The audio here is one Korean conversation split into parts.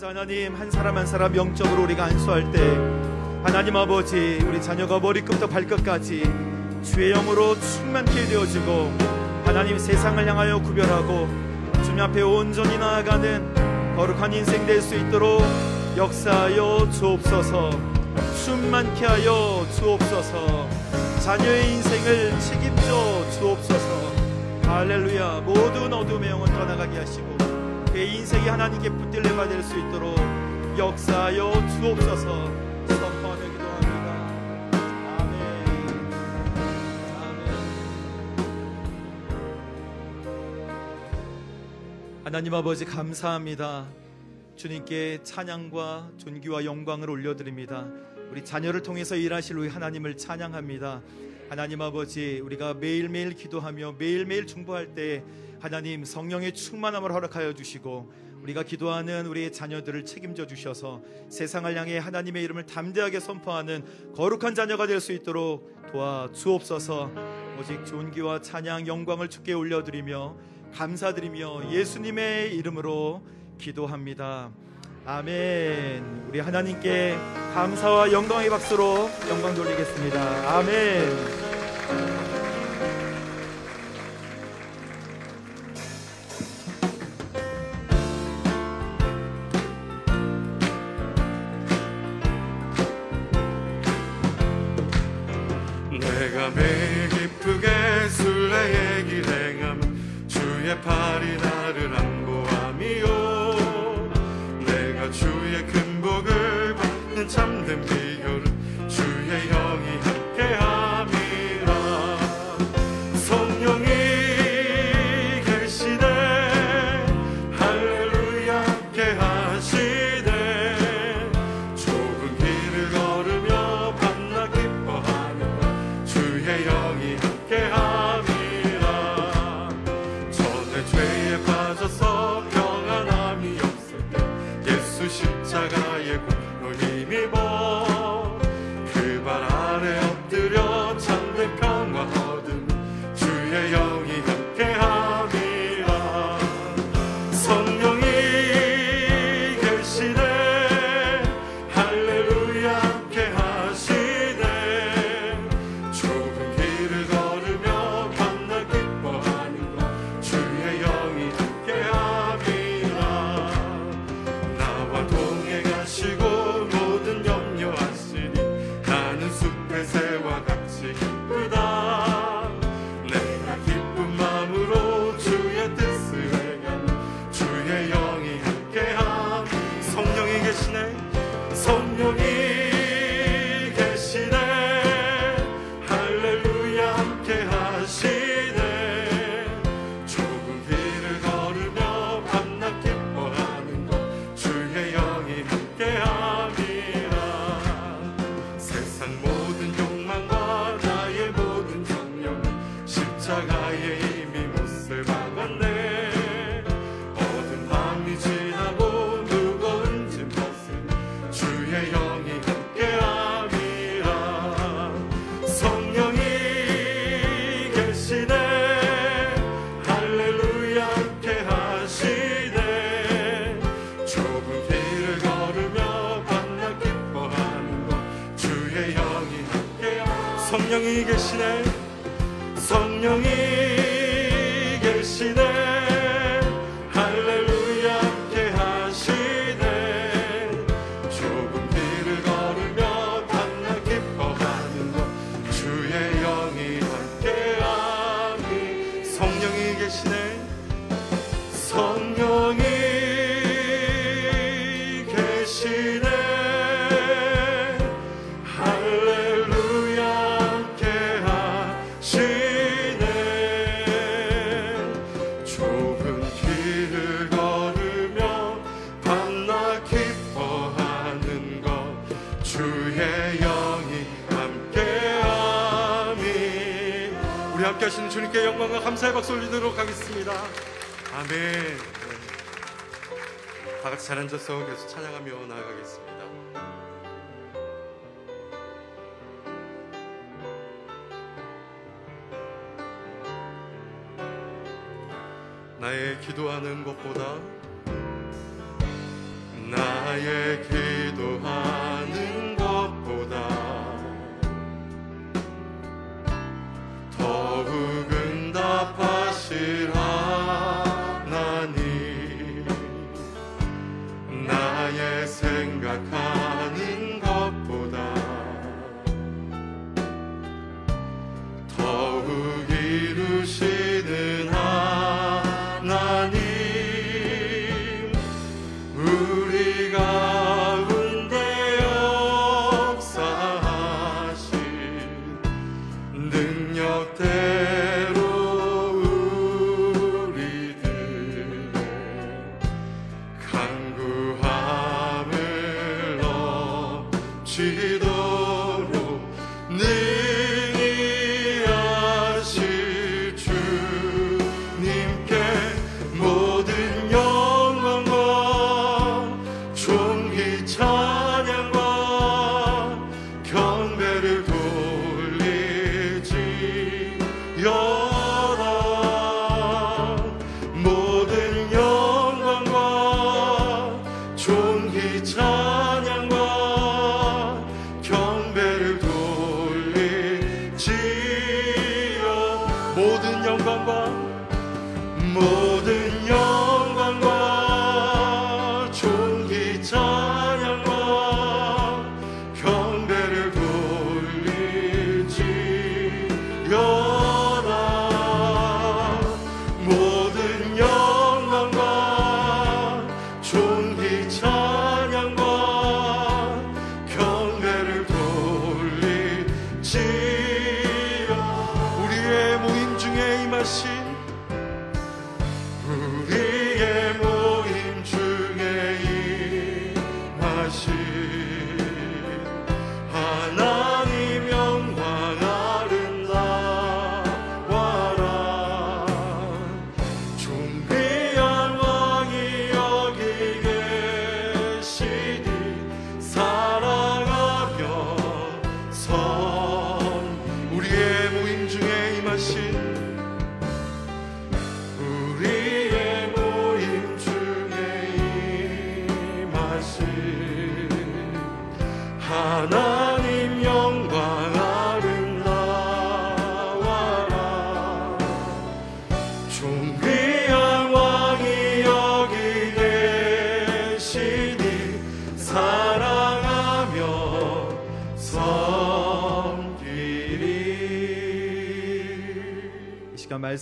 따라서 하나님 한 사람 한 사람 영적으로 우리가 안수할 때 하나님 아버지 우리 자녀가 머리끝부터 발끝까지 주의 영으로 충만케 되어지고 하나님 세상을 향하여 구별하고 주님 앞에 온전히 나아가는 거룩한 인생 될 수 있도록 역사하여 주옵소서. 충만케 하여 주옵소서. 자녀의 인생을 책임져 주옵소서. 할렐루야. 모든 어둠의 영혼 떠나가게 하시고 그의 인생이 하나님께 붙들려 받을 수 있도록 역사하여 주옵소서. 선포하며 기도합니다. 아멘. 아멘 하나님 아버지 감사합니다. 주님께 찬양과 존귀와 영광을 올려드립니다. 우리 자녀를 통해서 일하실 우리 하나님을 찬양합니다. 하나님 아버지 우리가 매일매일 기도하며 매일매일 중보할 때 하나님 성령의 충만함을 허락하여 주시고 우리가 기도하는 우리의 자녀들을 책임져 주셔서 세상을 향해 하나님의 이름을 담대하게 선포하는 거룩한 자녀가 될 수 있도록 도와 주옵소서 오직 존귀와 찬양 영광을 주께 올려드리며 감사드리며 예수님의 이름으로 기도합니다. 아멘. 우리 하나님께 감사와 영광의 박수로 영광 돌리겠습니다. 아멘. 매일 기쁘게 술래의 길 행함 주의 팔이 나 감사의 박수 올리도록 하겠습니다. 아멘 네. 다 같이 잘 앉아서 계속 찬양하며 나아가겠습니다. 나의 기도하는 것보다 나 나의 기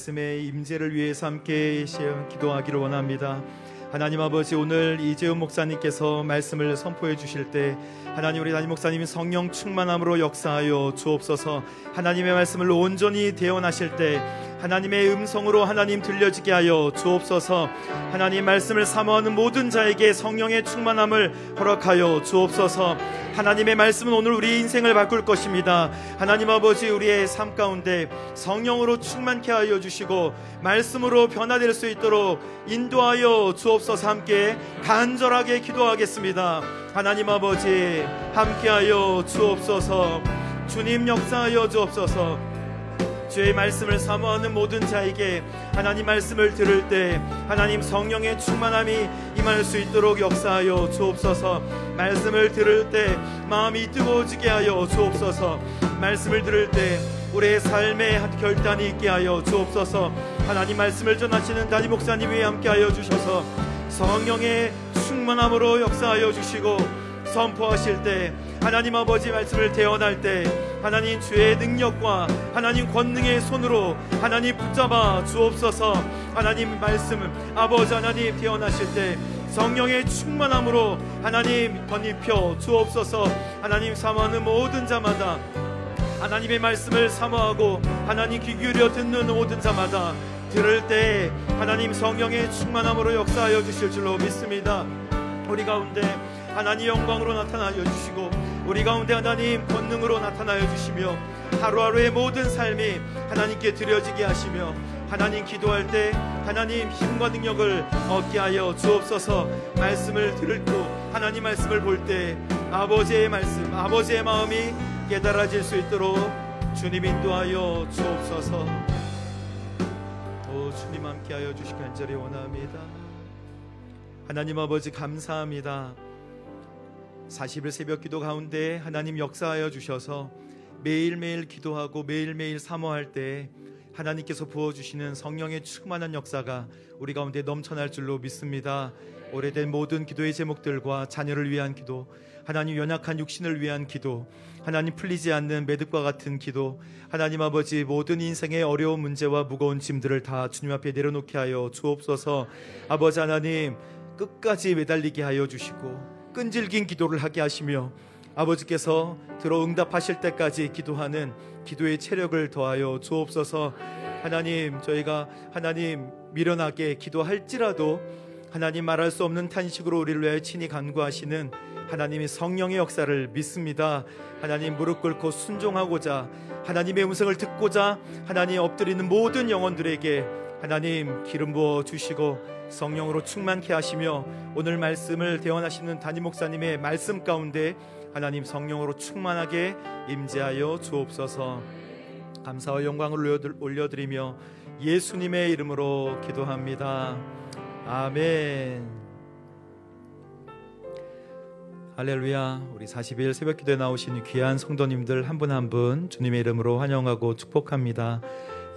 말씀의 임재를 위해서 함께 기도하기를 원합니다. 하나님 아버지 오늘 이재훈 목사님께서 말씀을 선포해 주실 때 하나님 우리 담임 목사님이 성령 충만함으로 역사하여 주옵소서 하나님의 말씀을 온전히 대언하실 때 하나님의 음성으로 하나님 들려지게 하여 주옵소서. 하나님 말씀을 사모하는 모든 자에게 성령의 충만함을 허락하여 주옵소서. 하나님의 말씀은 오늘 우리 인생을 바꿀 것입니다. 하나님 아버지 우리의 삶 가운데 성령으로 충만케 하여 주시고 말씀으로 변화될 수 있도록 인도하여 주옵소서. 함께 간절하게 기도하겠습니다. 하나님 아버지 함께하여 주옵소서. 주님 역사하여 주옵소서 주의 말씀을 사모하는 모든 자에게 하나님 말씀을 들을 때 하나님 성령의 충만함이 임할 수 있도록 역사하여 주옵소서. 말씀을 들을 때 마음이 뜨거워지게 하여 주옵소서. 말씀을 들을 때 우리의 한 결단이 있게 하여 주옵소서. 하나님 말씀을 전하시는 담임 목사님이 함께하여 주셔서 성령의 충만함으로 역사하여 주시고 선포하실 때 하나님 아버지 말씀을 대언할 때 하나님 주의 능력과 하나님 권능의 손으로 하나님 붙잡아 주옵소서 하나님 말씀 아버지 하나님 대언하실 때 성령의 충만함으로 하나님 덧입혀 주옵소서 하나님 사모하는 모든 자마다 하나님의 말씀을 사모하고 하나님 귀 기울여 듣는 모든 자마다 들을 때 하나님 성령의 충만함으로 역사하여 주실 줄로 믿습니다. 우리 가운데 하나님 영광으로 나타나여 주시고 우리 가운데 하나님 권능으로 나타나여 주시며 하루하루의 모든 삶이 하나님께 드려지게 하시며 하나님 기도할 때 하나님 힘과 능력을 얻게 하여 주옵소서. 말씀을 들고 하나님 말씀을 볼 때 아버지의 말씀 아버지의 마음이 깨달아질 수 있도록 주님 인도하여 주옵소서. 오 주님 함께하여 주시 간절히 원합니다. 하나님 아버지 감사합니다 40일 새벽 기도 가운데 하나님 역사하여 주셔서 매일매일 기도하고 매일매일 사모할 때 하나님께서 부어주시는 성령의 충만한 역사가 우리 가운데 넘쳐날 줄로 믿습니다. 오래된 모든 기도의 제목들과 자녀를 위한 기도, 하나님 연약한 육신을 위한 기도, 하나님 풀리지 않는 매듭과 같은 기도, 하나님 아버지 모든 인생의 어려운 문제와 무거운 짐들을 다 주님 앞에 내려놓게 하여 주옵소서. 아버지 하나님 끝까지 매달리게 하여 주시고 끈질긴 기도를 하게 하시며 아버지께서 들어 응답하실 때까지 기도하는 기도의 체력을 더하여 주옵소서. 하나님 저희가 하나님 미련하게 기도할지라도 하나님 말할 수 없는 탄식으로 우리를 위하여 친히 간구하시는 하나님의 성령의 역사를 믿습니다. 하나님 무릎 꿇고 순종하고자 하나님의 음성을 듣고자 하나님 엎드리는 모든 영혼들에게 하나님 기름 부어 주시고 성령으로 충만케 하시며 오늘 말씀을 대원하시는 담임 목사님의 말씀 가운데 하나님 성령으로 충만하게 임재하여 주옵소서. 감사와 영광을 올려드리며 예수님의 이름으로 기도합니다. 아멘. 할렐루야. 우리 40일 새벽 기도에 나오신 귀한 성도님들 한분 한 분 주님의 이름으로 환영하고 축복합니다.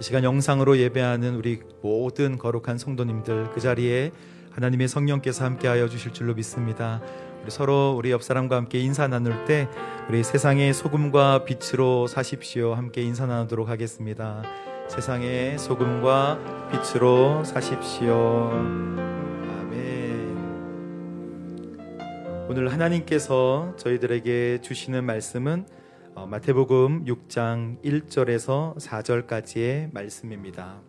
이 시간 영상으로 예배하는 우리 모든 거룩한 성도님들 그 자리에 하나님의 성령께서 함께하여 주실 줄로 믿습니다. 우리 서로 우리 옆 사람과 함께 인사 나눌 때 우리 세상의 소금과 빛으로 사십시오. 함께 인사 나누도록 하겠습니다. 세상의 소금과 빛으로 사십시오. 아멘. 오늘 하나님께서 저희들에게 주시는 말씀은 어, 마태복음 6장 1절에서 4절까지의 말씀입니다.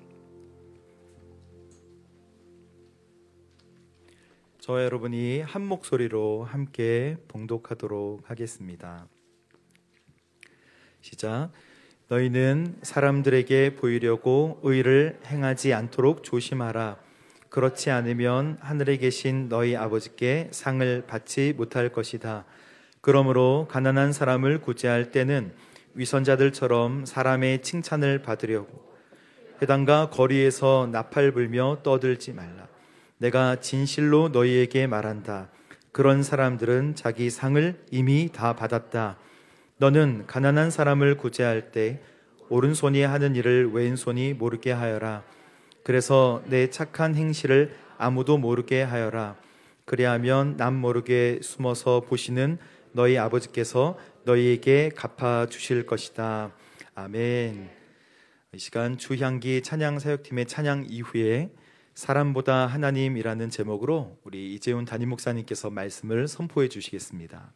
저와 여러분이 한 목소리로 함께 봉독하도록 하겠습니다. 시작. 너희는 사람들에게 보이려고 의를 행하지 않도록 조심하라. 그렇지 않으면 하늘에 계신 너희 아버지께 상을 받지 못할 것이다. 그러므로 가난한 사람을 구제할 때는 위선자들처럼 사람의 칭찬을 받으려고 회당과 거리에서 나팔 불며 떠들지 말라. 내가 진실로 너희에게 말한다. 그런 사람들은 자기 상을 이미 다 받았다. 너는 가난한 사람을 구제할 때 오른손이 하는 일을 왼손이 모르게 하여라. 그래서 내 착한 행실을 아무도 모르게 하여라. 그리하면 남 모르게 숨어서 보시는 너희 아버지께서 너희에게 갚아 주실 것이다. 아멘. 이 시간 주향기 찬양 사역팀의 찬양 이후에 사람보다 하나님이라는 제목으로 우리 이재훈 담임 목사님께서 말씀을 선포해 주시겠습니다.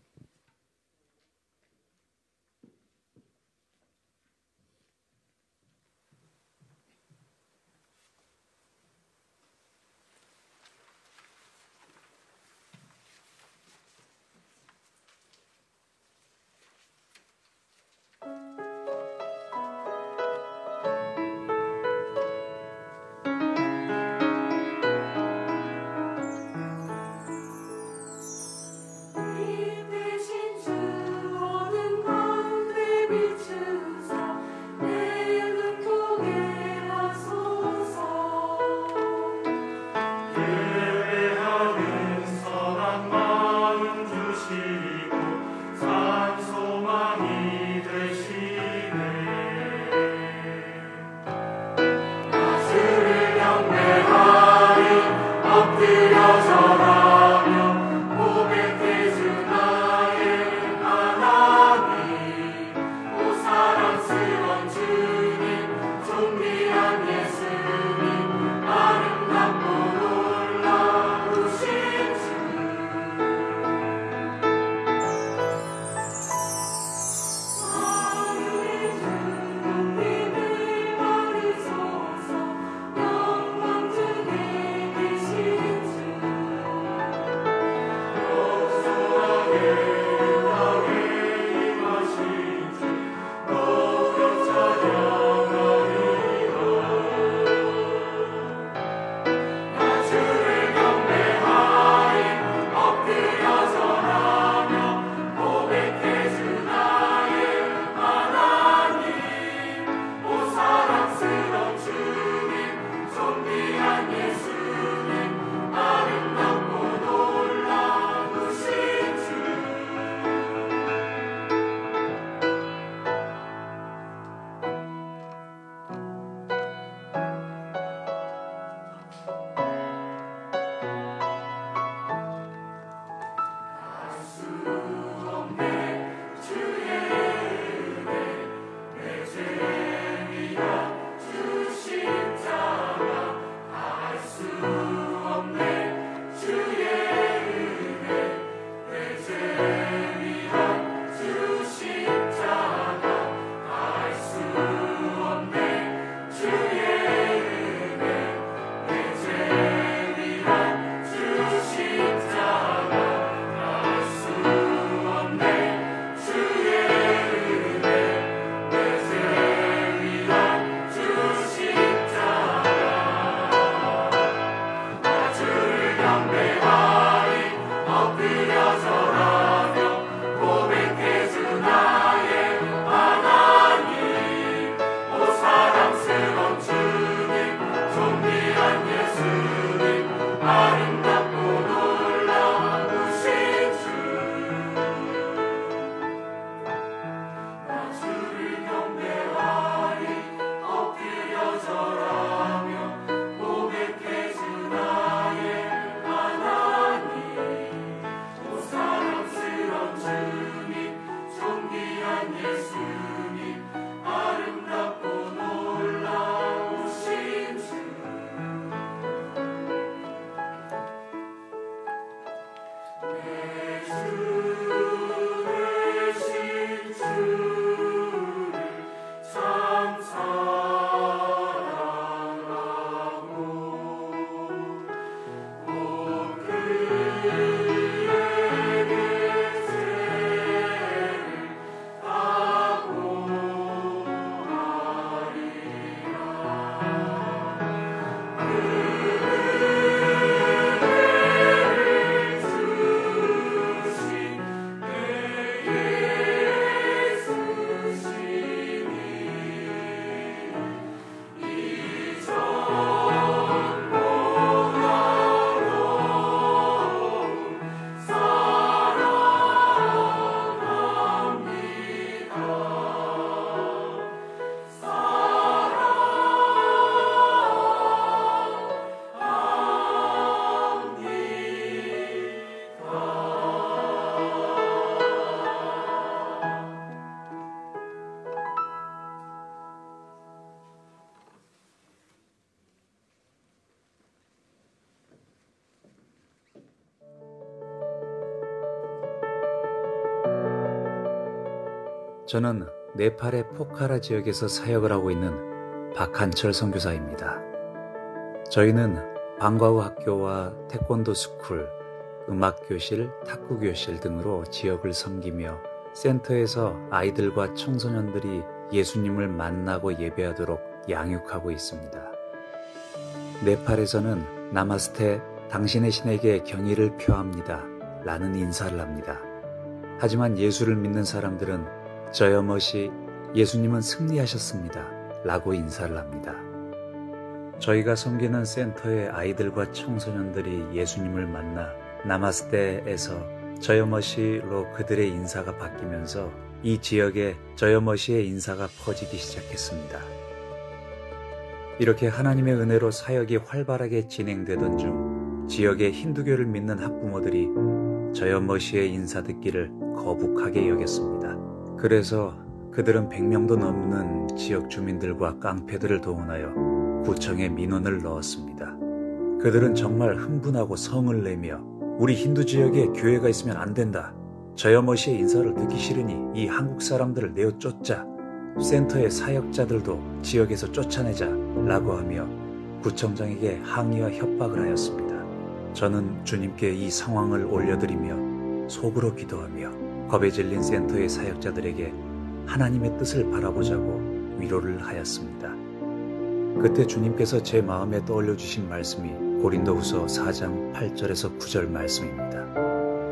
저는 네팔의 포카라 지역에서 사역을 하고 있는 박한철 선교사입니다. 저희는 방과후 학교와 태권도 스쿨, 음악교실, 탁구교실 등으로 지역을 섬기며 센터에서 아이들과 청소년들이 예수님을 만나고 예배하도록 양육하고 있습니다. 네팔에서는 नमस्ते 당신의 신에게 경의를 표합니다. 라는 인사를 합니다. 하지만 예수를 믿는 사람들은 저여멋이 예수님은 승리하셨습니다. 라고 인사를 합니다. 저희가 섬기는 센터의 아이들과 청소년들이 예수님을 만나 나마스테에서 저여머시로 그들의 인사가 바뀌면서 이 지역에 저여머시의 인사가 퍼지기 시작했습니다. 이렇게 하나님의 은혜로 사역이 활발하게 진행되던 중 지역의 힌두교를 믿는 학부모들이 저여머시의 인사 듣기를 거북하게 여겼습니다. 그래서 그들은 100명도 넘는 지역 주민들과 깡패들을 동원하여 구청에 민원을 넣었습니다. 그들은 정말 흥분하고 성을 내며 우리 힌두 지역에 교회가 있으면 안 된다. 저여머시의 인사를 듣기 싫으니 이 한국 사람들을 내어 쫓자. 센터의 사역자들도 지역에서 쫓아내자. 라고 하며 구청장에게 항의와 협박을 하였습니다. 저는 주님께 이 상황을 올려드리며 속으로 기도하며 겁에 질린 센터의 사역자들에게 하나님의 뜻을 바라보자고 위로를 하였습니다. 그때 주님께서 제 마음에 떠올려 주신 말씀이 고린도후서 4장 8절에서 9절 말씀입니다.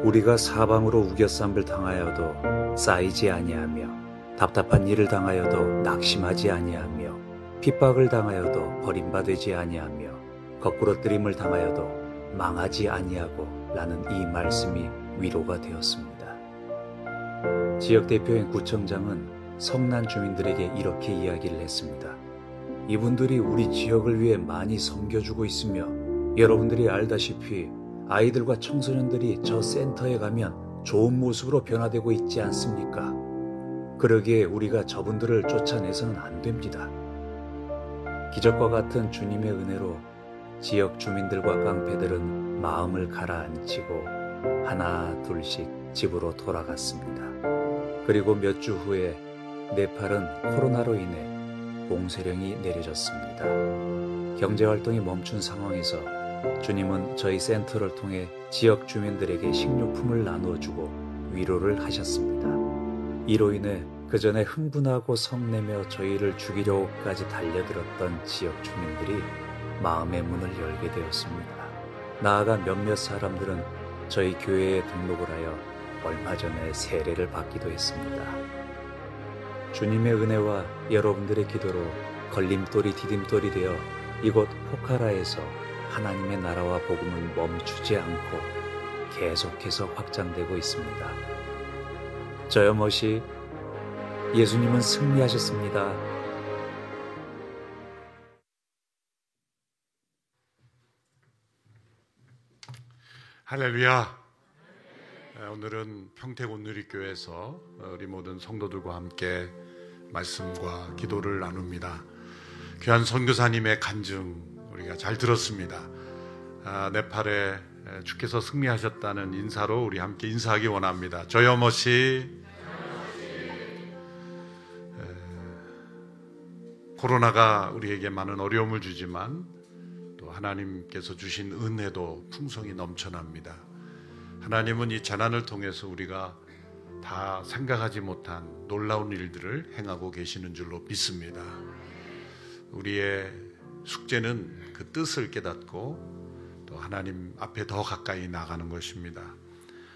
우리가 사방으로 우겨쌈을 당하여도 쌓이지 아니하며 답답한 일을 당하여도 낙심하지 아니하며 핍박을 당하여도 버림받지 아니하며 거꾸로 뜨림을 당하여도 망하지 아니하고 라는 이 말씀이 위로가 되었습니다. 지역 대표인 구청장은 성난 주민들에게 이렇게 이야기를 했습니다. 이분들이 우리 지역을 위해 많이 섬겨주고 있으며 여러분들이 알다시피 아이들과 청소년들이 저 센터에 가면 좋은 모습으로 변화되고 있지 않습니까? 그러기에 우리가 저분들을 쫓아내서는 안 됩니다. 기적과 같은 주님의 은혜로 지역 주민들과 깡패들은 마음을 가라앉히고 하나 둘씩 집으로 돌아갔습니다. 그리고 몇 주 후에 네팔은 코로나로 인해 봉쇄령이 내려졌습니다. 경제활동이 멈춘 상황에서 주님은 저희 센터를 통해 지역 주민들에게 식료품을 나누어주고 위로를 하셨습니다. 이로 인해 그 전에 흥분하고 성내며 저희를 죽이려고까지 달려들었던 지역 주민들이 마음의 문을 열게 되었습니다. 나아가 몇몇 사람들은 저희 교회에 등록을 하여 얼마 전에 세례를 받기도 했습니다. 주님의 은혜와 여러분들의 기도로 걸림돌이 디딤돌이 되어 이곳 포카라에서 하나님의 나라와 복음은 멈추지 않고 계속해서 확장되고 있습니다. 저여머시 예수님은 승리하셨습니다. 할렐루야. 오늘은 평택 온누리교회에서 우리 모든 성도들과 함께 말씀과 기도를 나눕니다. 귀한 선교사님의 간증 우리가 잘 들었습니다. 아, 네팔에 주께서 승리하셨다는 인사로 우리 함께 인사하기 원합니다. 저여머시 코로나가 우리에게 많은 어려움을 주지만 또 하나님께서 주신 은혜도 풍성히 넘쳐납니다. 하나님은 이 재난을 통해서 우리가 다 생각하지 못한 놀라운 일들을 행하고 계시는 줄로 믿습니다. 우리의 숙제는 그 뜻을 깨닫고 또 하나님 앞에 더 가까이 나가는 것입니다.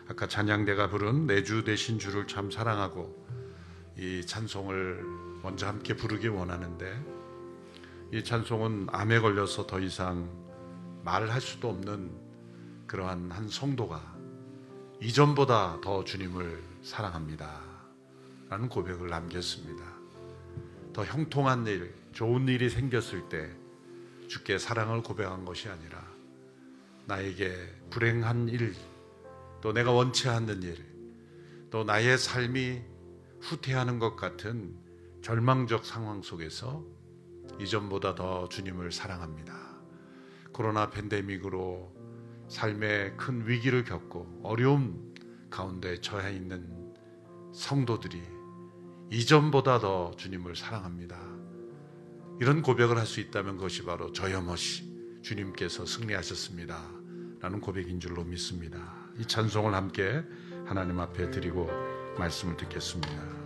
아까 찬양대가 부른 내주 되신 주를 참 사랑하고 이 찬송을 먼저 함께 부르기 원하는데 이 찬송은 암에 걸려서 더 이상 말을 할 수도 없는 그러한 한 성도가 이전보다 더 주님을 사랑합니다. 라는 고백을 남겼습니다. 더 형통한 일, 좋은 일이 생겼을 때 주께 사랑을 고백한 것이 아니라 나에게 불행한 일, 또 내가 원치 않는 일, 또 나의 삶이 후퇴하는 것 같은 절망적 상황 속에서 이전보다 더 주님을 사랑합니다. 코로나 팬데믹으로 삶의 큰 위기를 겪고 어려움 가운데 처해 있는 성도들이 이전보다 더 주님을 사랑합니다. 이런 고백을 할 수 있다면 그것이 바로 저염없이 주님께서 승리하셨습니다. 라는 고백인 줄로 믿습니다. 이 찬송을 함께 하나님 앞에 드리고 말씀을 듣겠습니다.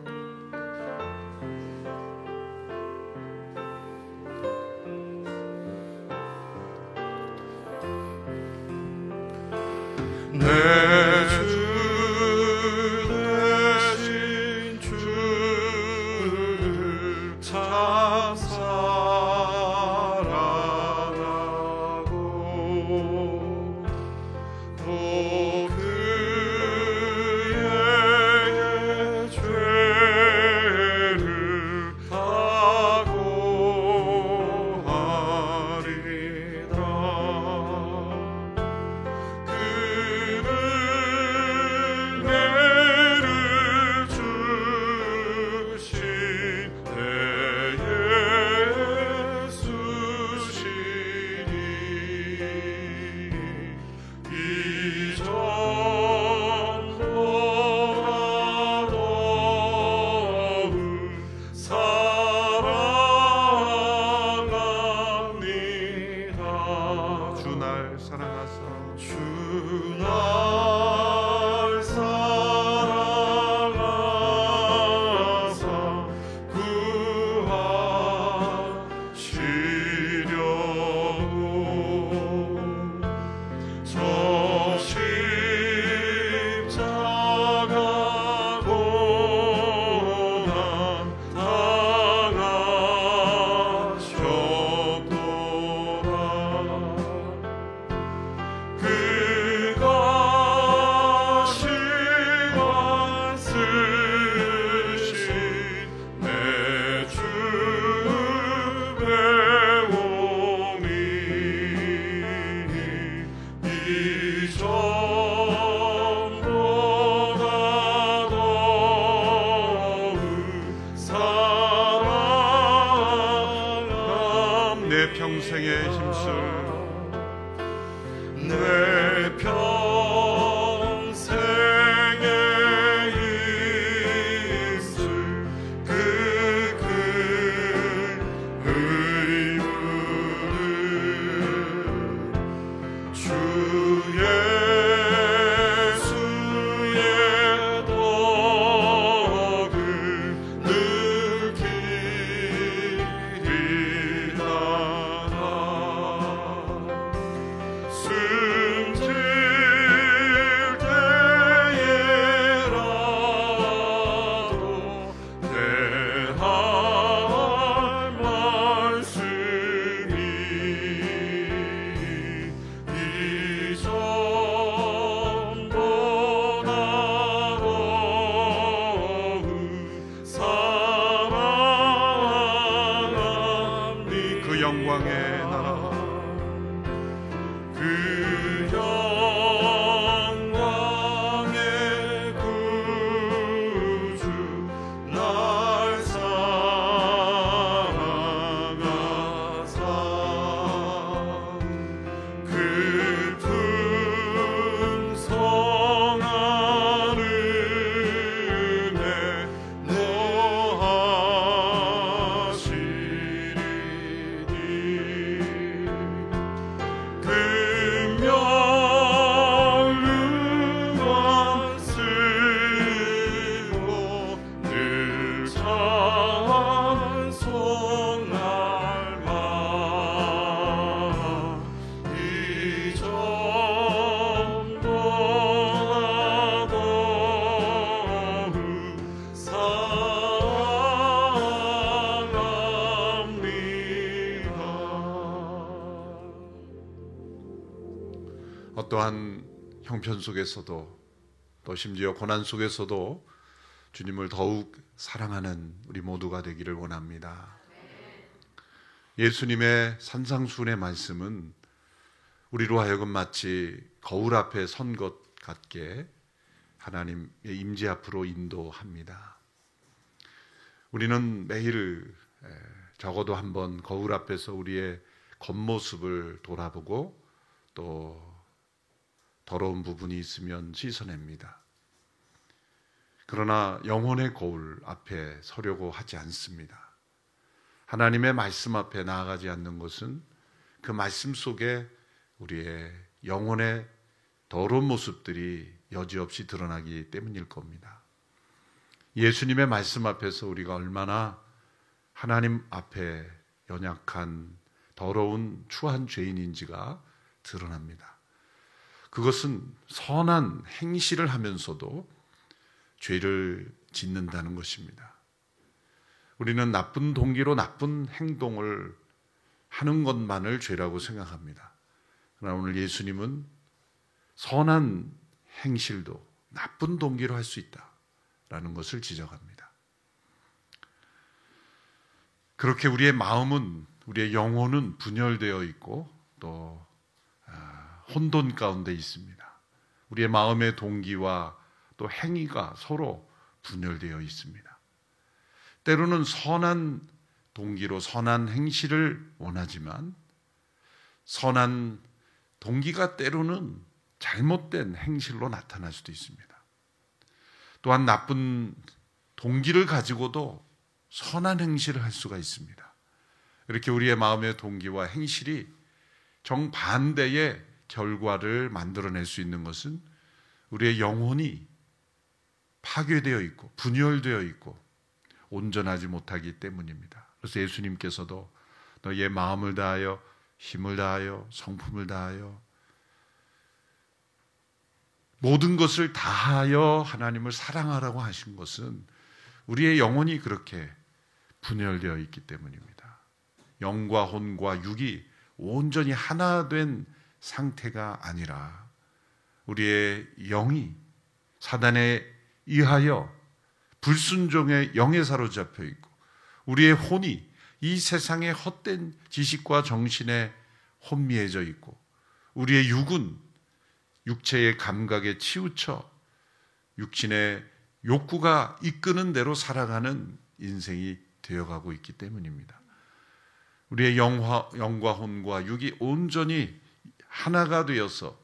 형편 속에서도 또 심지어 고난 속에서도 주님을 더욱 사랑하는 우리 모두가 되기를 원합니다. 예수님의 산상수훈의 말씀은 우리로 하여금 마치 거울 앞에 선 것 같게 하나님의 임재 앞으로 인도합니다. 우리는 매일 적어도 한번 거울 앞에서 우리의 겉모습을 돌아보고 또 더러운 부분이 있으면 씻어냅니다. 그러나 영혼의 거울 앞에 서려고 하지 않습니다. 하나님의 말씀 앞에 나아가지 않는 것은 그 말씀 속에 우리의 영혼의 더러운 모습들이 여지없이 드러나기 때문일 겁니다. 예수님의 말씀 앞에서 우리가 얼마나 하나님 앞에 연약한 더러운 추한 죄인인지가 드러납니다. 그것은 선한 행실을 하면서도 죄를 짓는다는 것입니다. 우리는 나쁜 동기로 나쁜 행동을 하는 것만을 죄라고 생각합니다. 그러나 오늘 예수님은 선한 행실도 나쁜 동기로 할 수 있다라는 것을 지적합니다. 그렇게 우리의 마음은 우리의 영혼은 분열되어 있고 또 아, 혼돈 가운데 있습니다. 우리의 마음의 동기와 또 행위가 서로 분열되어 있습니다. 때로는 선한 동기로 선한 행실을 원하지만 선한 동기가 때로는 잘못된 행실로 나타날 수도 있습니다. 또한 나쁜 동기를 가지고도 선한 행실을 할 수가 있습니다. 이렇게 우리의 마음의 동기와 행실이 정반대의 결과를 만들어낼 수 있는 것은 우리의 영혼이 파괴되어 있고 분열되어 있고 온전하지 못하기 때문입니다. 그래서 예수님께서도 너의 마음을 다하여 힘을 다하여 성품을 다하여 모든 것을 다하여 하나님을 사랑하라고 하신 것은 우리의 영혼이 그렇게 분열되어 있기 때문입니다. 영과 혼과 육이 온전히 하나 된 상태가 아니라 우리의 영이 사단에 의하여 불순종의 영에 사로잡혀 있고 우리의 혼이 이 세상의 헛된 지식과 정신에 혼미해져 있고 우리의 육은 육체의 감각에 치우쳐 육신의 욕구가 이끄는 대로 살아가는 인생이 되어가고 있기 때문입니다. 우리의 영화, 영과 혼과 육이 온전히 하나가 되어서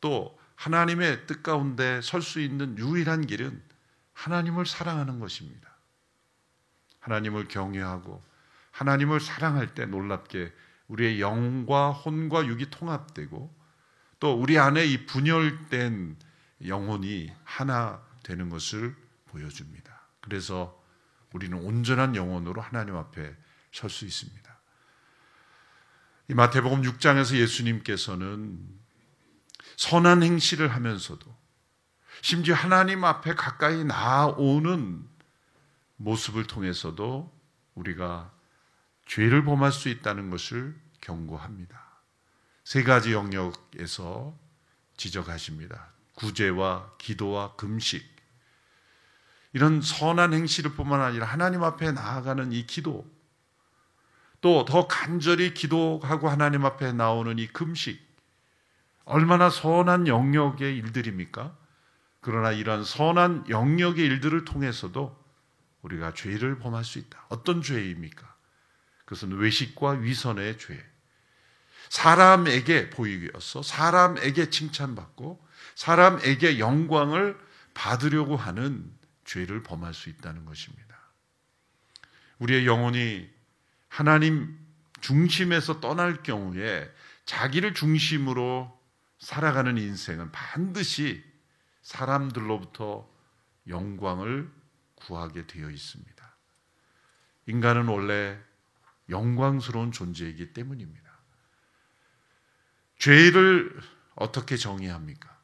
또 하나님의 뜻 가운데 설 수 있는 유일한 길은 하나님을 사랑하는 것입니다. 하나님을 경외하고 하나님을 사랑할 때 놀랍게 우리의 영과 혼과 육이 통합되고 또 우리 안에 이 분열된 영혼이 하나 되는 것을 보여줍니다. 그래서 우리는 온전한 영혼으로 하나님 앞에 설 수 있습니다. 이 마태복음 6장에서 예수님께서는 선한 행실을 하면서도 심지어 하나님 앞에 가까이 나아오는 모습을 통해서도 우리가 죄를 범할 수 있다는 것을 경고합니다. 세 가지 영역에서 지적하십니다. 구제와 기도와 금식. 이런 선한 행실을 뿐만 아니라 하나님 앞에 나아가는 이 기도, 또 더 간절히 기도하고 하나님 앞에 나오는 이 금식, 얼마나 선한 영역의 일들입니까? 그러나 이런 선한 영역의 일들을 통해서도 우리가 죄를 범할 수 있다. 어떤 죄입니까? 그것은 외식과 위선의 죄. 사람에게 보이기서 사람에게 칭찬받고 사람에게 영광을 받으려고 하는 죄를 범할 수 있다는 것입니다. 우리의 영혼이 하나님 중심에서 떠날 경우에 자기를 중심으로 살아가는 인생은 반드시 사람들로부터 영광을 구하게 되어 있습니다. 인간은 원래 영광스러운 존재이기 때문입니다. 죄를 어떻게 정의합니까?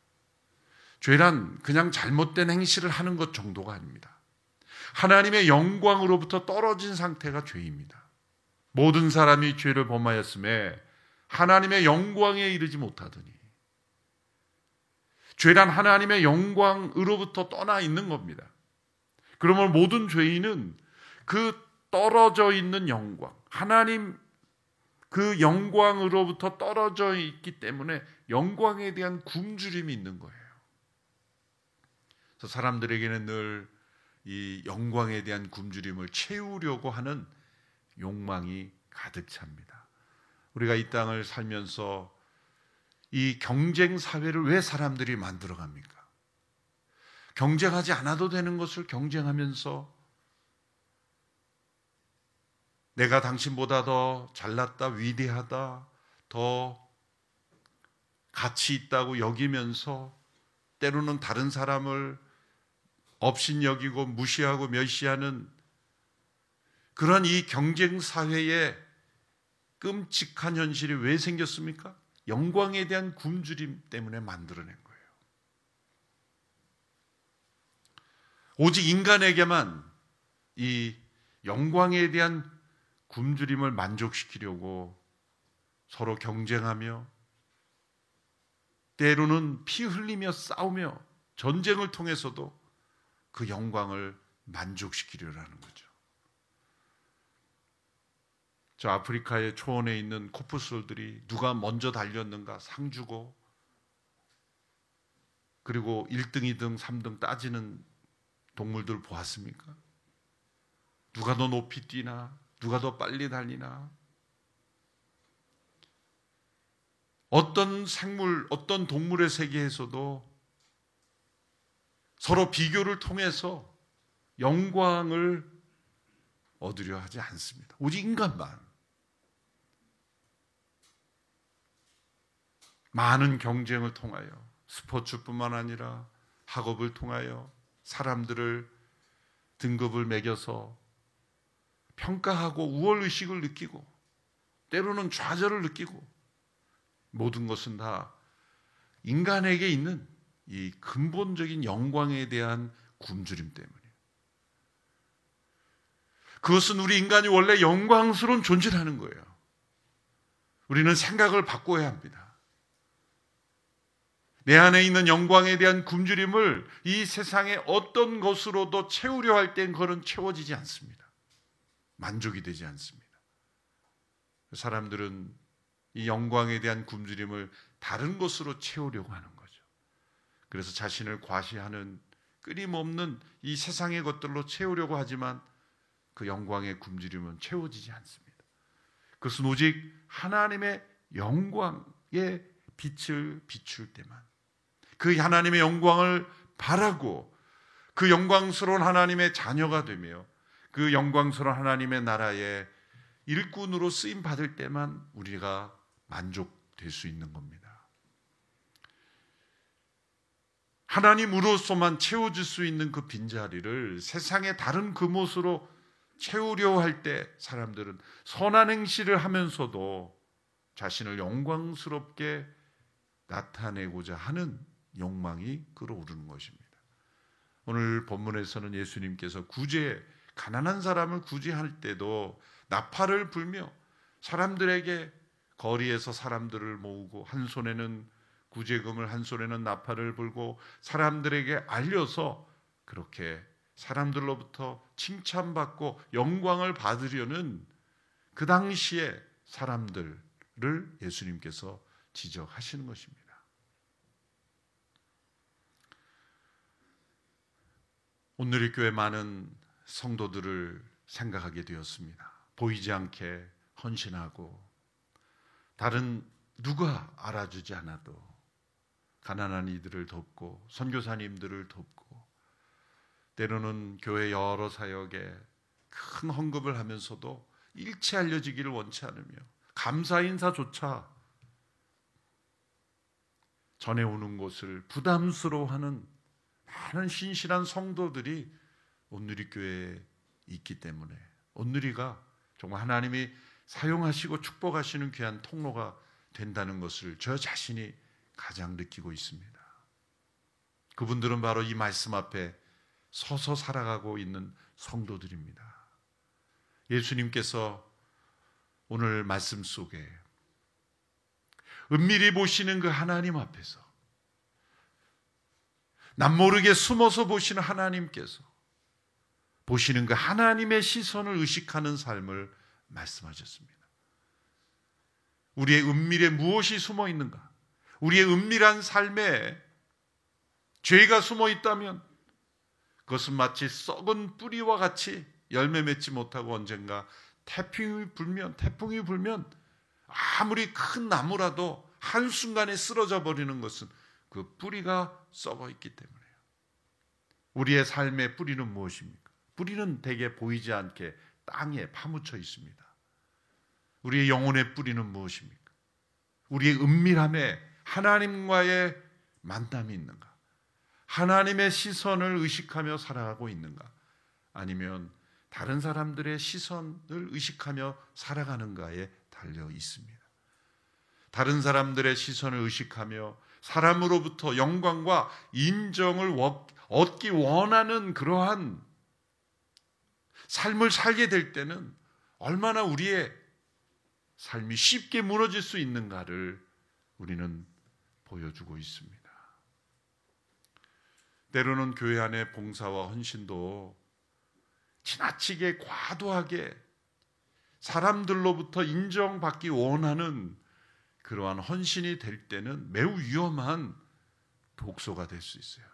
죄란 그냥 잘못된 행실을 하는 것 정도가 아닙니다. 하나님의 영광으로부터 떨어진 상태가 죄입니다. 모든 사람이 죄를 범하였음에 하나님의 영광에 이르지 못하더니 죄란 하나님의 영광으로부터 떠나 있는 겁니다. 그러면 모든 죄인은 그 떨어져 있는 영광, 하나님 그 영광으로부터 떨어져 있기 때문에 영광에 대한 굶주림이 있는 거예요. 그래서 사람들에게는 늘 이 영광에 대한 굶주림을 채우려고 하는 욕망이 가득 찹니다. 우리가 이 땅을 살면서 이 경쟁 사회를 왜 사람들이 만들어 갑니까? 경쟁하지 않아도 되는 것을 경쟁하면서 내가 당신보다 더 잘났다, 위대하다, 더 가치 있다고 여기면서 때로는 다른 사람을 업신여기고 무시하고 멸시하는 그런 이 경쟁 사회에 끔찍한 현실이 왜 생겼습니까? 영광에 대한 굶주림 때문에 만들어낸 거예요. 오직 인간에게만 이 영광에 대한 굶주림을 만족시키려고 서로 경쟁하며 때로는 피 흘리며 싸우며 전쟁을 통해서도 그 영광을 만족시키려는 거죠. 저 아프리카의 초원에 있는 코프솔들이 누가 먼저 달렸는가 상 주고 그리고 1등, 2등, 3등 따지는 동물들 보았습니까? 누가 더 높이 뛰나? 누가 더 빨리 달리나? 어떤 생물, 어떤 동물의 세계에서도 서로 비교를 통해서 영광을 얻으려 하지 않습니다. 오직 인간만. 많은 경쟁을 통하여 스포츠뿐만 아니라 학업을 통하여 사람들을 등급을 매겨서 평가하고 우월 의식을 느끼고 때로는 좌절을 느끼고 모든 것은 다 인간에게 있는 이 근본적인 영광에 대한 굶주림 때문이에요. 그것은 우리 인간이 원래 영광스러운 존재라는 거예요. 우리는 생각을 바꿔야 합니다. 내 안에 있는 영광에 대한 굶주림을 이 세상의 어떤 것으로도 채우려 할 땐 그는 채워지지 않습니다. 만족이 되지 않습니다. 사람들은 이 영광에 대한 굶주림을 다른 것으로 채우려고 하는 거죠. 그래서 자신을 과시하는 끊임없는 이 세상의 것들로 채우려고 하지만 그 영광의 굶주림은 채워지지 않습니다. 그것은 오직 하나님의 영광의 빛을 비출 때만 그 하나님의 영광을 바라고 그 영광스러운 하나님의 자녀가 되며 그 영광스러운 하나님의 나라의 일꾼으로 쓰임 받을 때만 우리가 만족될 수 있는 겁니다. 하나님으로서만 채워질 수 있는 그 빈자리를 세상의 다른 금옷으로 채우려 할 때 사람들은 선한 행실을 하면서도 자신을 영광스럽게 나타내고자 하는 욕망이 끌어오르는 것입니다. 오늘 본문에서는 예수님께서 구제 가난한 사람을 구제할 때도 나팔을 불며 사람들에게 거리에서 사람들을 모으고 한 손에는 구제금을 한 손에는 나팔을 불고 사람들에게 알려서 그렇게 사람들로부터 칭찬받고 영광을 받으려는 그 당시에 사람들을 예수님께서 지적하시는 것입니다. 오늘의 교회 많은 성도들을 생각하게 되었습니다. 보이지 않게 헌신하고 다른 누가 알아주지 않아도 가난한 이들을 돕고 선교사님들을 돕고 때로는 교회 여러 사역에 큰 헌금을 하면서도 일체 알려지기를 원치 않으며 감사 인사조차 전해 오는 것을 부담스러워하는 많은 신실한 성도들이 온누리 교회에 있기 때문에 온누리가 정말 하나님이 사용하시고 축복하시는 귀한 통로가 된다는 것을 저 자신이 가장 느끼고 있습니다. 그분들은 바로 이 말씀 앞에 서서 살아가고 있는 성도들입니다. 예수님께서 오늘 말씀 속에 은밀히 보시는 그 하나님 앞에서 남모르게 숨어서 보시는 하나님께서 보시는 그 하나님의 시선을 의식하는 삶을 말씀하셨습니다. 우리의 은밀에 무엇이 숨어 있는가? 우리의 은밀한 삶에 죄가 숨어 있다면 그것은 마치 썩은 뿌리와 같이 열매 맺지 못하고 언젠가 태풍이 불면 태풍이 불면 아무리 큰 나무라도 한순간에 쓰러져 버리는 것은 그 뿌리가 썩어 있기 때문에요. 우리의 삶의 뿌리는 무엇입니까? 뿌리는 대개 보이지 않게 땅에 파묻혀 있습니다. 우리의 영혼의 뿌리는 무엇입니까? 우리의 은밀함에 하나님과의 만남이 있는가? 하나님의 시선을 의식하며 살아가고 있는가? 아니면 다른 사람들의 시선을 의식하며 살아가는가에 달려 있습니다. 다른 사람들의 시선을 의식하며 사람으로부터 영광과 인정을 얻기 원하는 그러한 삶을 살게 될 때는 얼마나 우리의 삶이 쉽게 무너질 수 있는가를 우리는 보여주고 있습니다. 때로는 교회 안의 봉사와 헌신도 지나치게 과도하게 사람들로부터 인정받기 원하는 그러한 헌신이 될 때는 매우 위험한 독소가 될 수 있어요.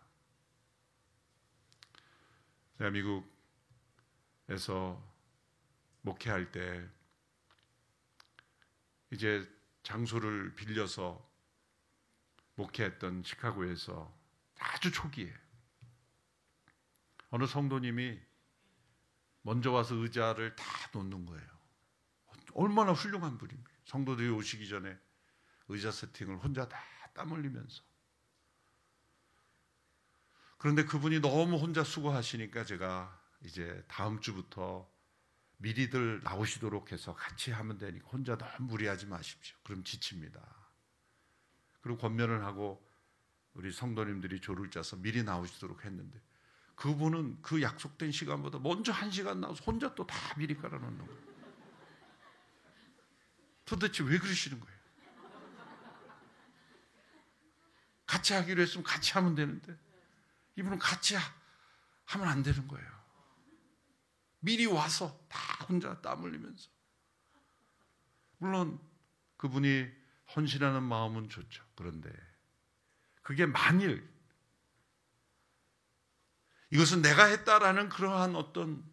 대한민국에서 목회할 때 이제 장소를 빌려서 목회했던 시카고에서 아주 초기에 어느 성도님이 먼저 와서 의자를 다 놓는 거예요. 얼마나 훌륭한 분입니까? 성도들이 오시기 전에 의자 세팅을 혼자 다 땀 흘리면서. 그런데 그분이 너무 혼자 수고하시니까 제가 이제 다음 주부터 미리들 나오시도록 해서 같이 하면 되니까 혼자 너무 무리하지 마십시오. 그럼 지칩니다. 그리고 권면을 하고 우리 성도님들이 조를 짜서 미리 나오시도록 했는데 그분은 그 약속된 시간보다 먼저 한 시간 나와서 혼자 또 다 미리 깔아놓는 거예요. 도대체 왜 그러시는 거예요? 같이 하기로 했으면 같이 하면 되는데 이분은 같이 하면 안 되는 거예요. 미리 와서 다 혼자 땀 흘리면서. 물론 그분이 헌신하는 마음은 좋죠. 그런데 그게 만일 이것은 내가 했다라는 그러한 어떤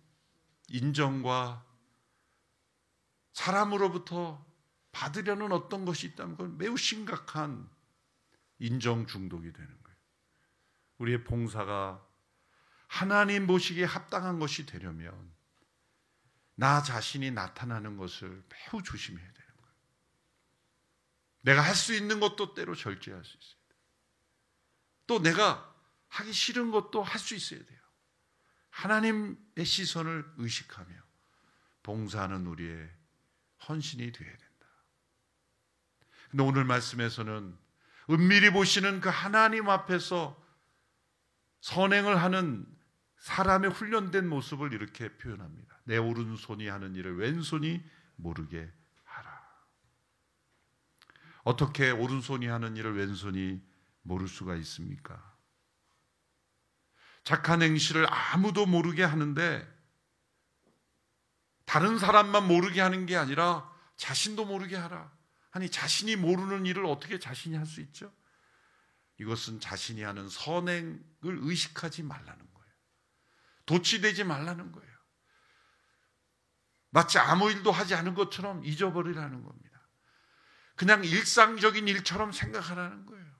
인정과 사람으로부터 받으려는 어떤 것이 있다면 그건 매우 심각한 인정 중독이 되는 거예요. 우리의 봉사가 하나님 보시기에 합당한 것이 되려면 나 자신이 나타나는 것을 매우 조심해야 되는 거예요. 내가 할 수 있는 것도 때로 절제할 수 있어요. 또 내가 하기 싫은 것도 할 수 있어야 돼요. 하나님의 시선을 의식하며 봉사하는 우리의 헌신이 되어야 된다. 근데 오늘 말씀에서는 은밀히 보시는 그 하나님 앞에서 선행을 하는 사람의 훈련된 모습을 이렇게 표현합니다. 내 오른손이 하는 일을 왼손이 모르게 하라. 어떻게 오른손이 하는 일을 왼손이 모를 수가 있습니까? 착한 행실을 아무도 모르게 하는데 다른 사람만 모르게 하는 게 아니라 자신도 모르게 하라. 아니 자신이 모르는 일을 어떻게 자신이 할 수 있죠? 이것은 자신이 하는 선행을 의식하지 말라는 거예요. 도취되지 말라는 거예요. 마치 아무 일도 하지 않은 것처럼 잊어버리라는 겁니다. 그냥 일상적인 일처럼 생각하라는 거예요.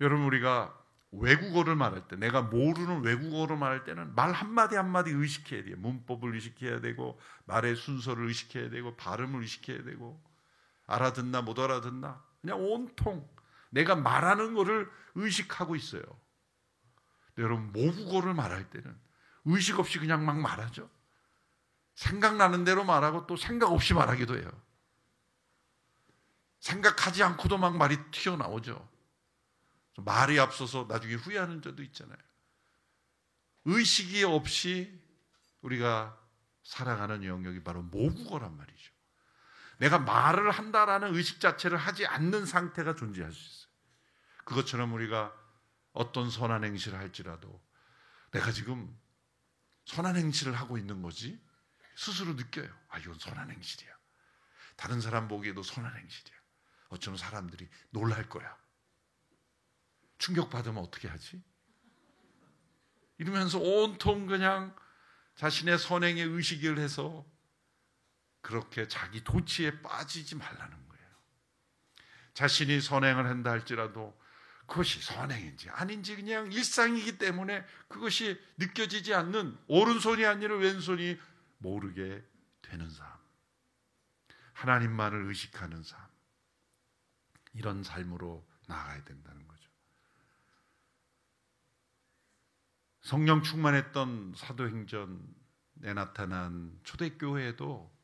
여러분 우리가 외국어를 말할 때 내가 모르는 외국어를 말할 때는 말 한마디 한마디 의식해야 돼요. 문법을 의식해야 되고 말의 순서를 의식해야 되고 발음을 의식해야 되고 알아듣나 못 알아듣나 그냥 온통 내가 말하는 거를 의식하고 있어요. 여러분 모국어를 말할 때는 의식 없이 그냥 막 말하죠. 생각나는 대로 말하고 또 생각 없이 말하기도 해요. 생각하지 않고도 막 말이 튀어나오죠. 말이 앞서서 나중에 후회하는 자도 있잖아요. 의식이 없이 우리가 살아가는 영역이 바로 모국어란 말이죠. 내가 말을 한다라는 의식 자체를 하지 않는 상태가 존재할 수 있어요. 그것처럼 우리가 어떤 선한 행실을 할지라도 내가 지금 선한 행실을 하고 있는 거지 스스로 느껴요. 아, 이건 선한 행실이야. 다른 사람 보기에도 선한 행실이야. 어쩌면 사람들이 놀랄 거야. 충격받으면 어떻게 하지? 이러면서 온통 그냥 자신의 선행에 의식을 해서 그렇게 자기 도치에 빠지지 말라는 거예요. 자신이 선행을 한다 할지라도 그것이 선행인지 아닌지 그냥 일상이기 때문에 그것이 느껴지지 않는 오른손이 아니라 왼손이 모르게 되는 삶. 하나님만을 의식하는 삶. 이런 삶으로 나아가야 된다는 거죠. 성령 충만했던 사도행전에 나타난 초대교회에도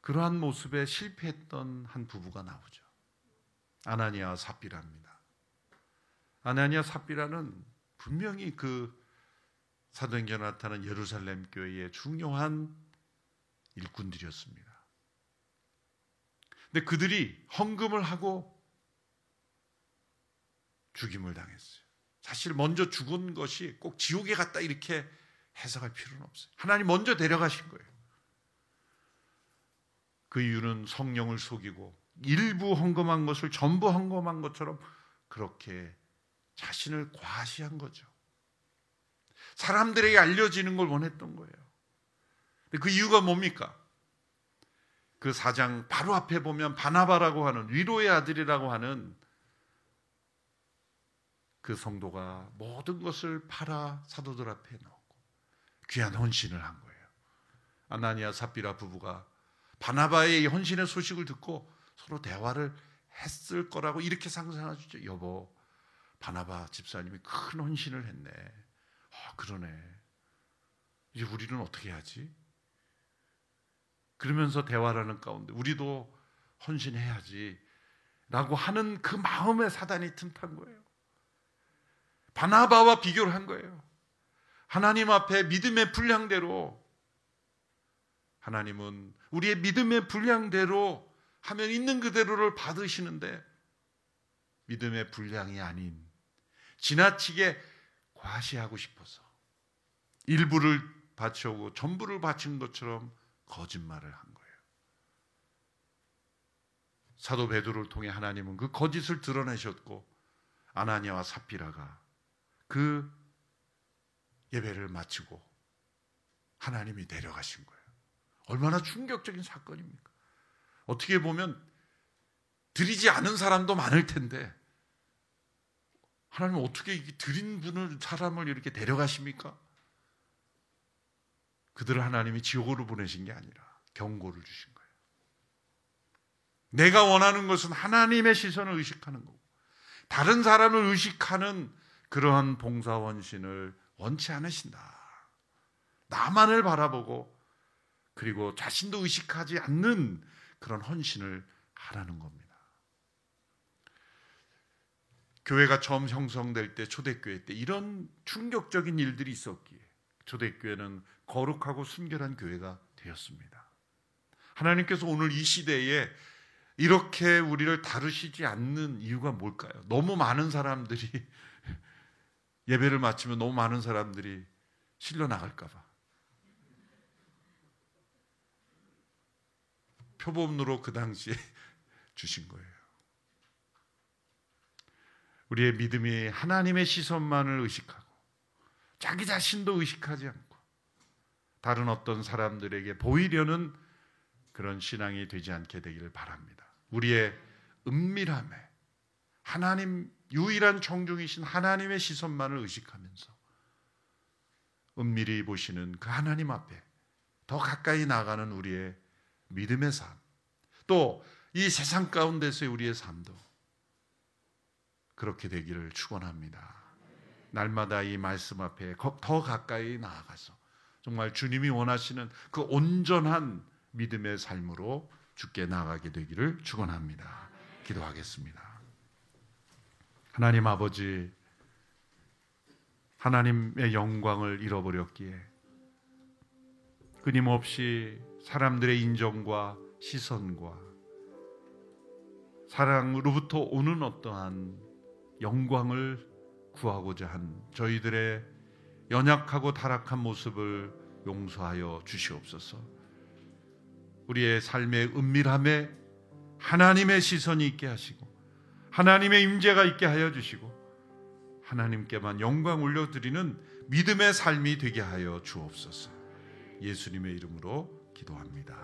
그러한 모습에 실패했던 한 부부가 나오죠. 아나니아 삽비라입니다. 아나니아 삽비라는 분명히 그 사도행전에 나타난 예루살렘 교회의 중요한 일꾼들이었습니다. 근데 그들이 헌금을 하고 죽임을 당했어요. 사실 먼저 죽은 것이 꼭 지옥에 갔다 이렇게 해석할 필요는 없어요. 하나님 먼저 데려가신 거예요. 그 이유는 성령을 속이고 일부 헌금한 것을 전부 헌금한 것처럼 그렇게 자신을 과시한 거죠. 사람들에게 알려지는 걸 원했던 거예요. 그 이유가 뭡니까? 그 사장 바로 앞에 보면 바나바라고 하는 위로의 아들이라고 하는 그 성도가 모든 것을 팔아 사도들 앞에 놓고 귀한 헌신을 한 거예요. 아나니아 삽비라 부부가 바나바의 헌신의 소식을 듣고 서로 대화를 했을 거라고 이렇게 상상하죠. 여보, 바나바 집사님이 큰 헌신을 했네. 아, 그러네. 이제 우리는 어떻게 하지? 그러면서 대화를 하는 가운데 우리도 헌신해야지. 라고 하는 그 마음에 사단이 틈탄 거예요. 바나바와 비교를 한 거예요. 하나님 앞에 믿음의 분량대로 하나님은 우리의 믿음의 분량대로 하면 있는 그대로를 받으시는데 믿음의 분량이 아닌 지나치게 과시하고 싶어서 일부를 바쳐오고 전부를 바친 것처럼 거짓말을 한 거예요. 사도 베드로를 통해 하나님은 그 거짓을 드러내셨고 아나니아와 삽비라가 그 예배를 마치고 하나님이 내려가신 거예요. 얼마나 충격적인 사건입니까? 어떻게 보면 드리지 않은 사람도 많을 텐데 하나님 어떻게 드린 분을 사람을 이렇게 데려가십니까? 그들을 하나님이 지옥으로 보내신 게 아니라 경고를 주신 거예요. 내가 원하는 것은 하나님의 시선을 의식하는 거고 다른 사람을 의식하는 그러한 봉사 원신을 원치 않으신다. 나만을 바라보고 그리고 자신도 의식하지 않는 그런 헌신을 하라는 겁니다. 교회가 처음 형성될 때 초대교회 때 이런 충격적인 일들이 있었기에 초대교회는 거룩하고 순결한 교회가 되었습니다. 하나님께서 오늘 이 시대에 이렇게 우리를 다루시지 않는 이유가 뭘까요? 너무 많은 사람들이 예배를 마치면 너무 많은 사람들이 실려 나갈까봐. 표범으로 그 당시에 주신 거예요. 우리의 믿음이 하나님의 시선만을 의식하고 자기 자신도 의식하지 않고 다른 어떤 사람들에게 보이려는 그런 신앙이 되지 않게 되기를 바랍니다. 우리의 은밀함에 하나님 유일한 정중이신 하나님의 시선만을 의식하면서 은밀히 보시는 그 하나님 앞에 더 가까이 나가는 우리의 믿음의 삶, 또 이 세상 가운데서의 우리의 삶도 그렇게 되기를 축원합니다. 날마다 이 말씀 앞에 더 가까이 나아가서 정말 주님이 원하시는 그 온전한 믿음의 삶으로 죽게 나가게 되기를 축원합니다. 기도하겠습니다. 하나님 아버지 하나님의 영광을 잃어버렸기에 끊임없이 사람들의 인정과 시선과 사랑으로부터 오는 어떠한 영광을 구하고자 한 저희들의 연약하고 타락한 모습을 용서하여 주시옵소서. 우리의 삶의 은밀함에 하나님의 시선이 있게 하시고 하나님의 임재가 있게 하여 주시고 하나님께만 영광 올려드리는 믿음의 삶이 되게 하여 주옵소서. 예수님의 이름으로 기도합니다.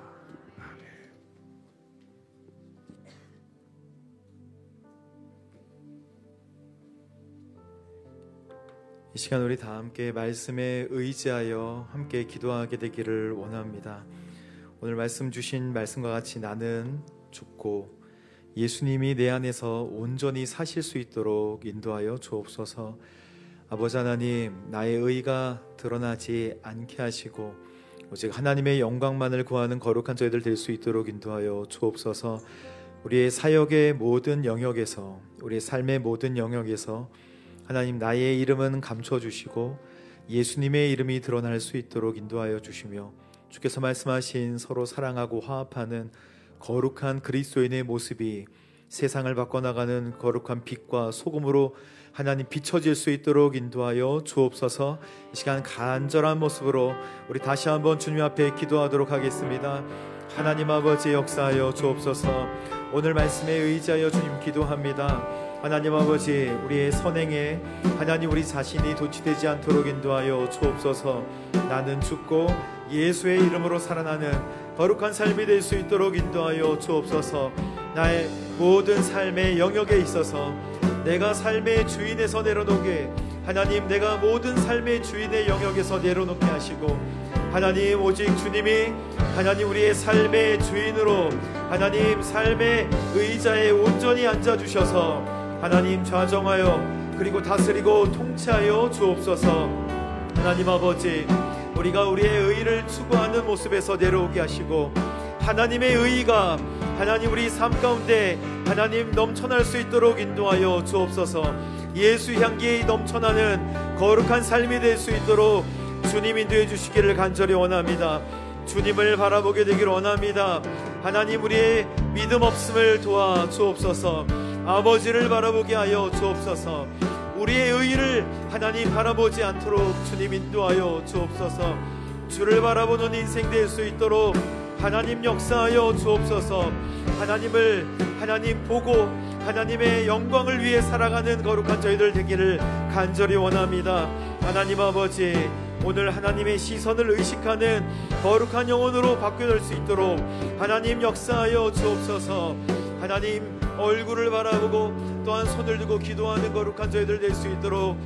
이 시간 우리 다 함께 말씀에 의지하여 함께 기도하게 되기를 원합니다. 오늘 말씀 주신 말씀과 같이 나는 죽고 예수님이 내 안에서 온전히 사실 수 있도록 인도하여 주옵소서. 아버지 하나님, 나의 의가 드러나지 않게 하시고 오직 하나님의 영광만을 구하는 거룩한 저희들 될 수 있도록 인도하여 주옵소서. 우리의 사역의 모든 영역에서 우리의 삶의 모든 영역에서 하나님 나의 이름은 감춰 주시고 예수님의 이름이 드러날 수 있도록 인도하여 주시며 주께서 말씀하신 서로 사랑하고 화합하는 거룩한 그리스도인의 모습이 세상을 바꿔나가는 거룩한 빛과 소금으로 하나님 비춰질 수 있도록 인도하여 주옵소서 이 시간 간절한 모습으로 우리 다시 한번 주님 앞에 기도하도록 하겠습니다. 하나님 아버지 역사하여 주옵소서 오늘 말씀에 의지하여 주님 기도합니다. 하나님 아버지 우리의 선행에 하나님 우리 자신이 도취되지 않도록 인도하여 주옵소서 나는 죽고 예수의 이름으로 살아나는 거룩한 삶이 될 수 있도록 인도하여 주옵소서. 나의 모든 삶의 영역에 있어서 내가 삶의 주인에서 내려놓게 하나님 내가 모든 삶의 주인의 영역에서 내려놓게 하시고 하나님 오직 주님이 하나님 우리의 삶의 주인으로 하나님 삶의 의자에 온전히 앉아 주셔서 하나님 좌정하여 그리고 다스리고 통치하여 주옵소서. 하나님 아버지 우리가 우리의 의를 추구하는 모습에서 내려오게 하시고 하나님의 의가 하나님 우리 삶 가운데 하나님 넘쳐날 수 있도록 인도하여 주옵소서. 예수 향기 넘쳐나는 거룩한 삶이 될 수 있도록 주님 인도해 주시기를 간절히 원합니다. 주님을 바라보게 되기를 원합니다. 하나님 우리의 믿음 없음을 도와 주옵소서. 아버지를 바라보게 하여 주옵소서. 우리의 의를 하나님 바라보지 않도록 주님 인도하여 주옵소서. 주를 바라보는 인생 될 수 있도록 하나님 역사하여 주옵소서. 하나님을 하나님 보고 하나님의 영광을 위해 살아가는 거룩한 저희들 되기를 간절히 원합니다. 하나님 아버지 오늘 하나님의 시선을 의식하는 거룩한 영혼으로 바뀌어질 수 있도록 하나님 역사하여 주옵소서. 하나님 얼굴을 바라보고 또한 손을 들고 기도하는 거룩한 저희들 될 수 있도록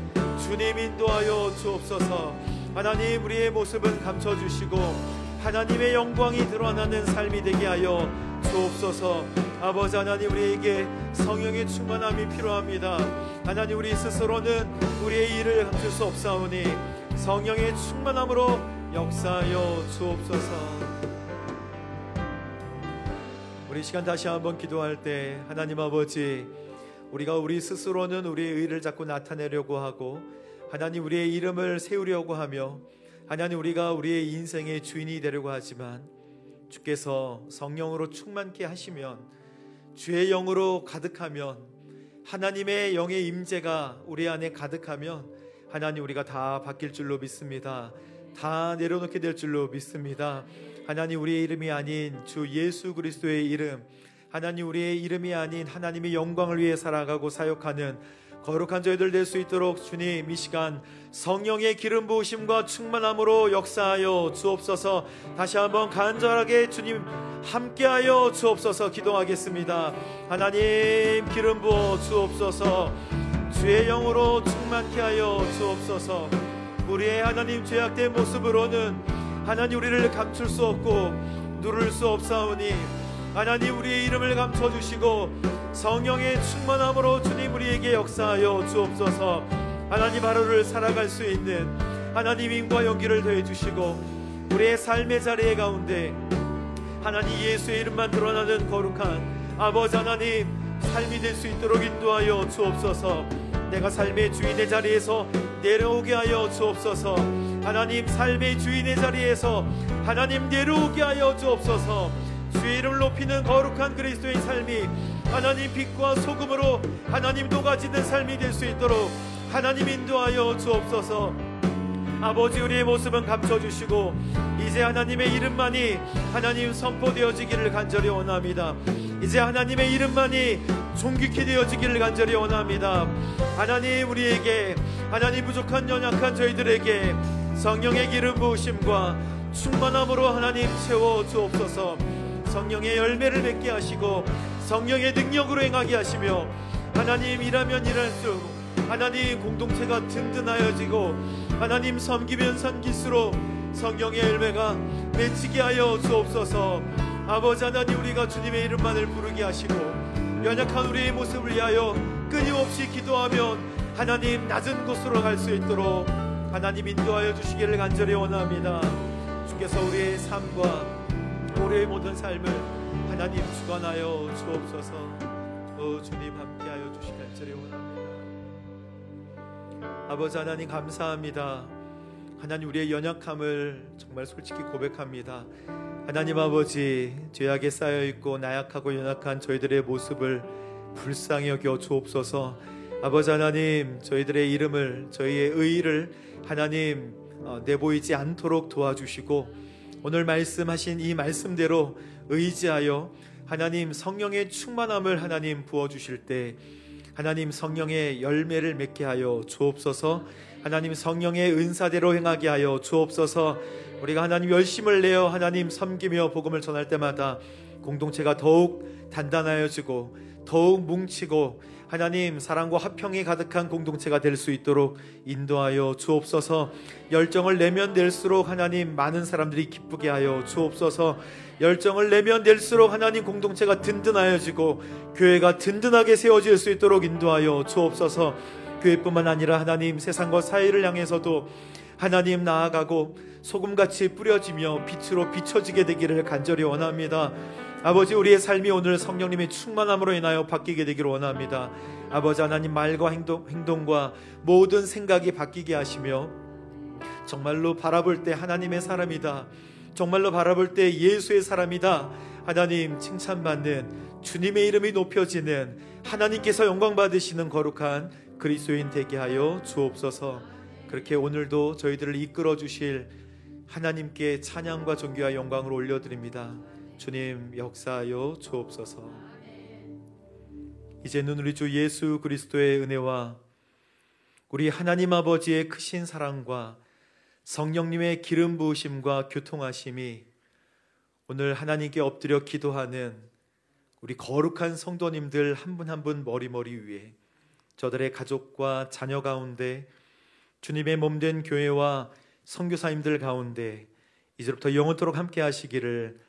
주님 인도하여 주옵소서. 하나님 우리의 모습은 감춰주시고 하나님의 영광이 드러나는 삶이 되게 하여 주옵소서. 아버지 하나님 우리에게 성령의 충만함이 필요합니다. 하나님 우리 스스로는 우리의 일을 감출 수 없사오니 성령의 충만함으로 역사하여 주옵소서. 우리 시간 다시 한번 기도할 때 하나님 아버지 우리가 우리 스스로는 우리의 의를 자꾸 나타내려고 하고 하나님 우리의 이름을 세우려고 하며 하나님 우리가 우리의 인생의 주인이 되려고 하지만 주께서 성령으로 충만케 하시면 주의 영으로 가득하면 하나님의 영의 임재가 우리 안에 가득하면 하나님 우리가 다 바뀔 줄로 믿습니다. 다 내려놓게 될 줄로 믿습니다. 하나님 우리의 이름이 아닌 주 예수 그리스도의 이름 하나님 우리의 이름이 아닌 하나님의 영광을 위해 살아가고 사역하는 거룩한 저희들 될 수 있도록 주님 이 시간 성령의 기름 부으심과 충만함으로 역사하여 주옵소서. 다시 한번 간절하게 주님 함께하여 주옵소서. 기도하겠습니다. 하나님 기름 부어 주옵소서. 주의 영으로 충만케 하여 주옵소서. 우리의 하나님 죄악된 모습으로는 하나님 우리를 감출 수 없고 누를 수 없사오니 하나님 우리의 이름을 감춰 주시고 성령의 충만함으로 주님 우리에게 역사하여 주옵소서. 하나님 하루를 살아갈 수 있는 하나님 임과 용기를 더해 주시고 우리의 삶의 자리에 가운데 하나님 예수의 이름만 드러나는 거룩한 아버지 하나님 삶이 될 수 있도록 인도하여 주옵소서. 내가 삶의 주인의 자리에서 내려오게 하여 주옵소서. 하나님 삶의 주인의 자리에서 하나님 내려오게 하여 주옵소서 주의 이름을 높이는 거룩한 그리스도의 삶이 하나님 빛과 소금으로 하나님 녹아지는 삶이 될 수 있도록 하나님 인도하여 주옵소서. 아버지 우리의 모습은 감춰주시고 이제 하나님의 이름만이 하나님 선포되어지기를 간절히 원합니다. 이제 하나님의 이름만이 존귀케 되어지기를 간절히 원합니다. 하나님 우리에게 하나님 부족한 연약한 저희들에게 성령의 기름 부으심과 충만함으로 하나님 채워 주옵소서 성령의 열매를 맺게 하시고 성령의 능력으로 행하게 하시며 하나님 일하면 일할수록 하나님 공동체가 든든하여지고 하나님 섬기면 섬길수록 성령의 열매가 맺히게 하여 주옵소서. 아버지 하나님 우리가 주님의 이름만을 부르게 하시고 연약한 우리의 모습을 위하여 끊임없이 기도하면 하나님 낮은 곳으로 갈 수 있도록 하나님 인도하여 주시기를 간절히 원합니다. 주께서 우리의 삶과 우리의 모든 삶을 하나님 주관하여 주옵소서. 오 주님 함께하여 주시 간절히 원합니다. 아버지 하나님 감사합니다. 하나님 우리의 연약함을 정말 솔직히 고백합니다. 하나님 아버지 죄악에 쌓여 있고 나약하고 연약한 저희들의 모습을 불쌍히 여겨 주옵소서. 아버지 하나님 저희들의 이름을 저희의 의의를 하나님 어, 내보이지 않도록 도와주시고 오늘 말씀하신 이 말씀대로 의지하여 하나님 성령의 충만함을 하나님 부어 주실 때 하나님 성령의 열매를 맺게 하여 주옵소서. 하나님 성령의 은사대로 행하게 하여 주옵소서. 우리가 하나님 열심을 내어 하나님 섬기며 복음을 전할 때마다 공동체가 더욱 단단하여지고 더욱 뭉치고 하나님 사랑과 화평이 가득한 공동체가 될 수 있도록 인도하여 주옵소서. 열정을 내면 낼수록 하나님 많은 사람들이 기쁘게 하여 주옵소서. 열정을 내면 낼수록 하나님 공동체가 든든하여지고 교회가 든든하게 세워질 수 있도록 인도하여 주옵소서. 교회뿐만 아니라 하나님 세상과 사회를 향해서도 하나님 나아가고 소금같이 뿌려지며 빛으로 비춰지게 되기를 간절히 원합니다. 아버지 우리의 삶이 오늘 성령님의 충만함으로 인하여 바뀌게 되기를 원합니다. 아버지 하나님 말과 행동, 행동과 모든 생각이 바뀌게 하시며 정말로 바라볼 때 하나님의 사람이다. 정말로 바라볼 때 예수의 사람이다. 하나님 칭찬받는 주님의 이름이 높여지는 하나님께서 영광 받으시는 거룩한 그리스도인 되게 하여 주옵소서. 그렇게 오늘도 저희들을 이끌어 주실 하나님께 찬양과 존귀와 영광을 올려드립니다. 주님 역사하여 주옵소서. 이제는 우리 주 예수 그리스도의 은혜와 우리 하나님 아버지의 크신 사랑과 성령님의 기름 부으심과 교통하심이 오늘 하나님께 엎드려 기도하는 우리 거룩한 성도님들 한 분 한 분 머리머리 위에 저들의 가족과 자녀 가운데 주님의 몸된 교회와 선교사님들 가운데 이제부터 영원토록 함께 하시기를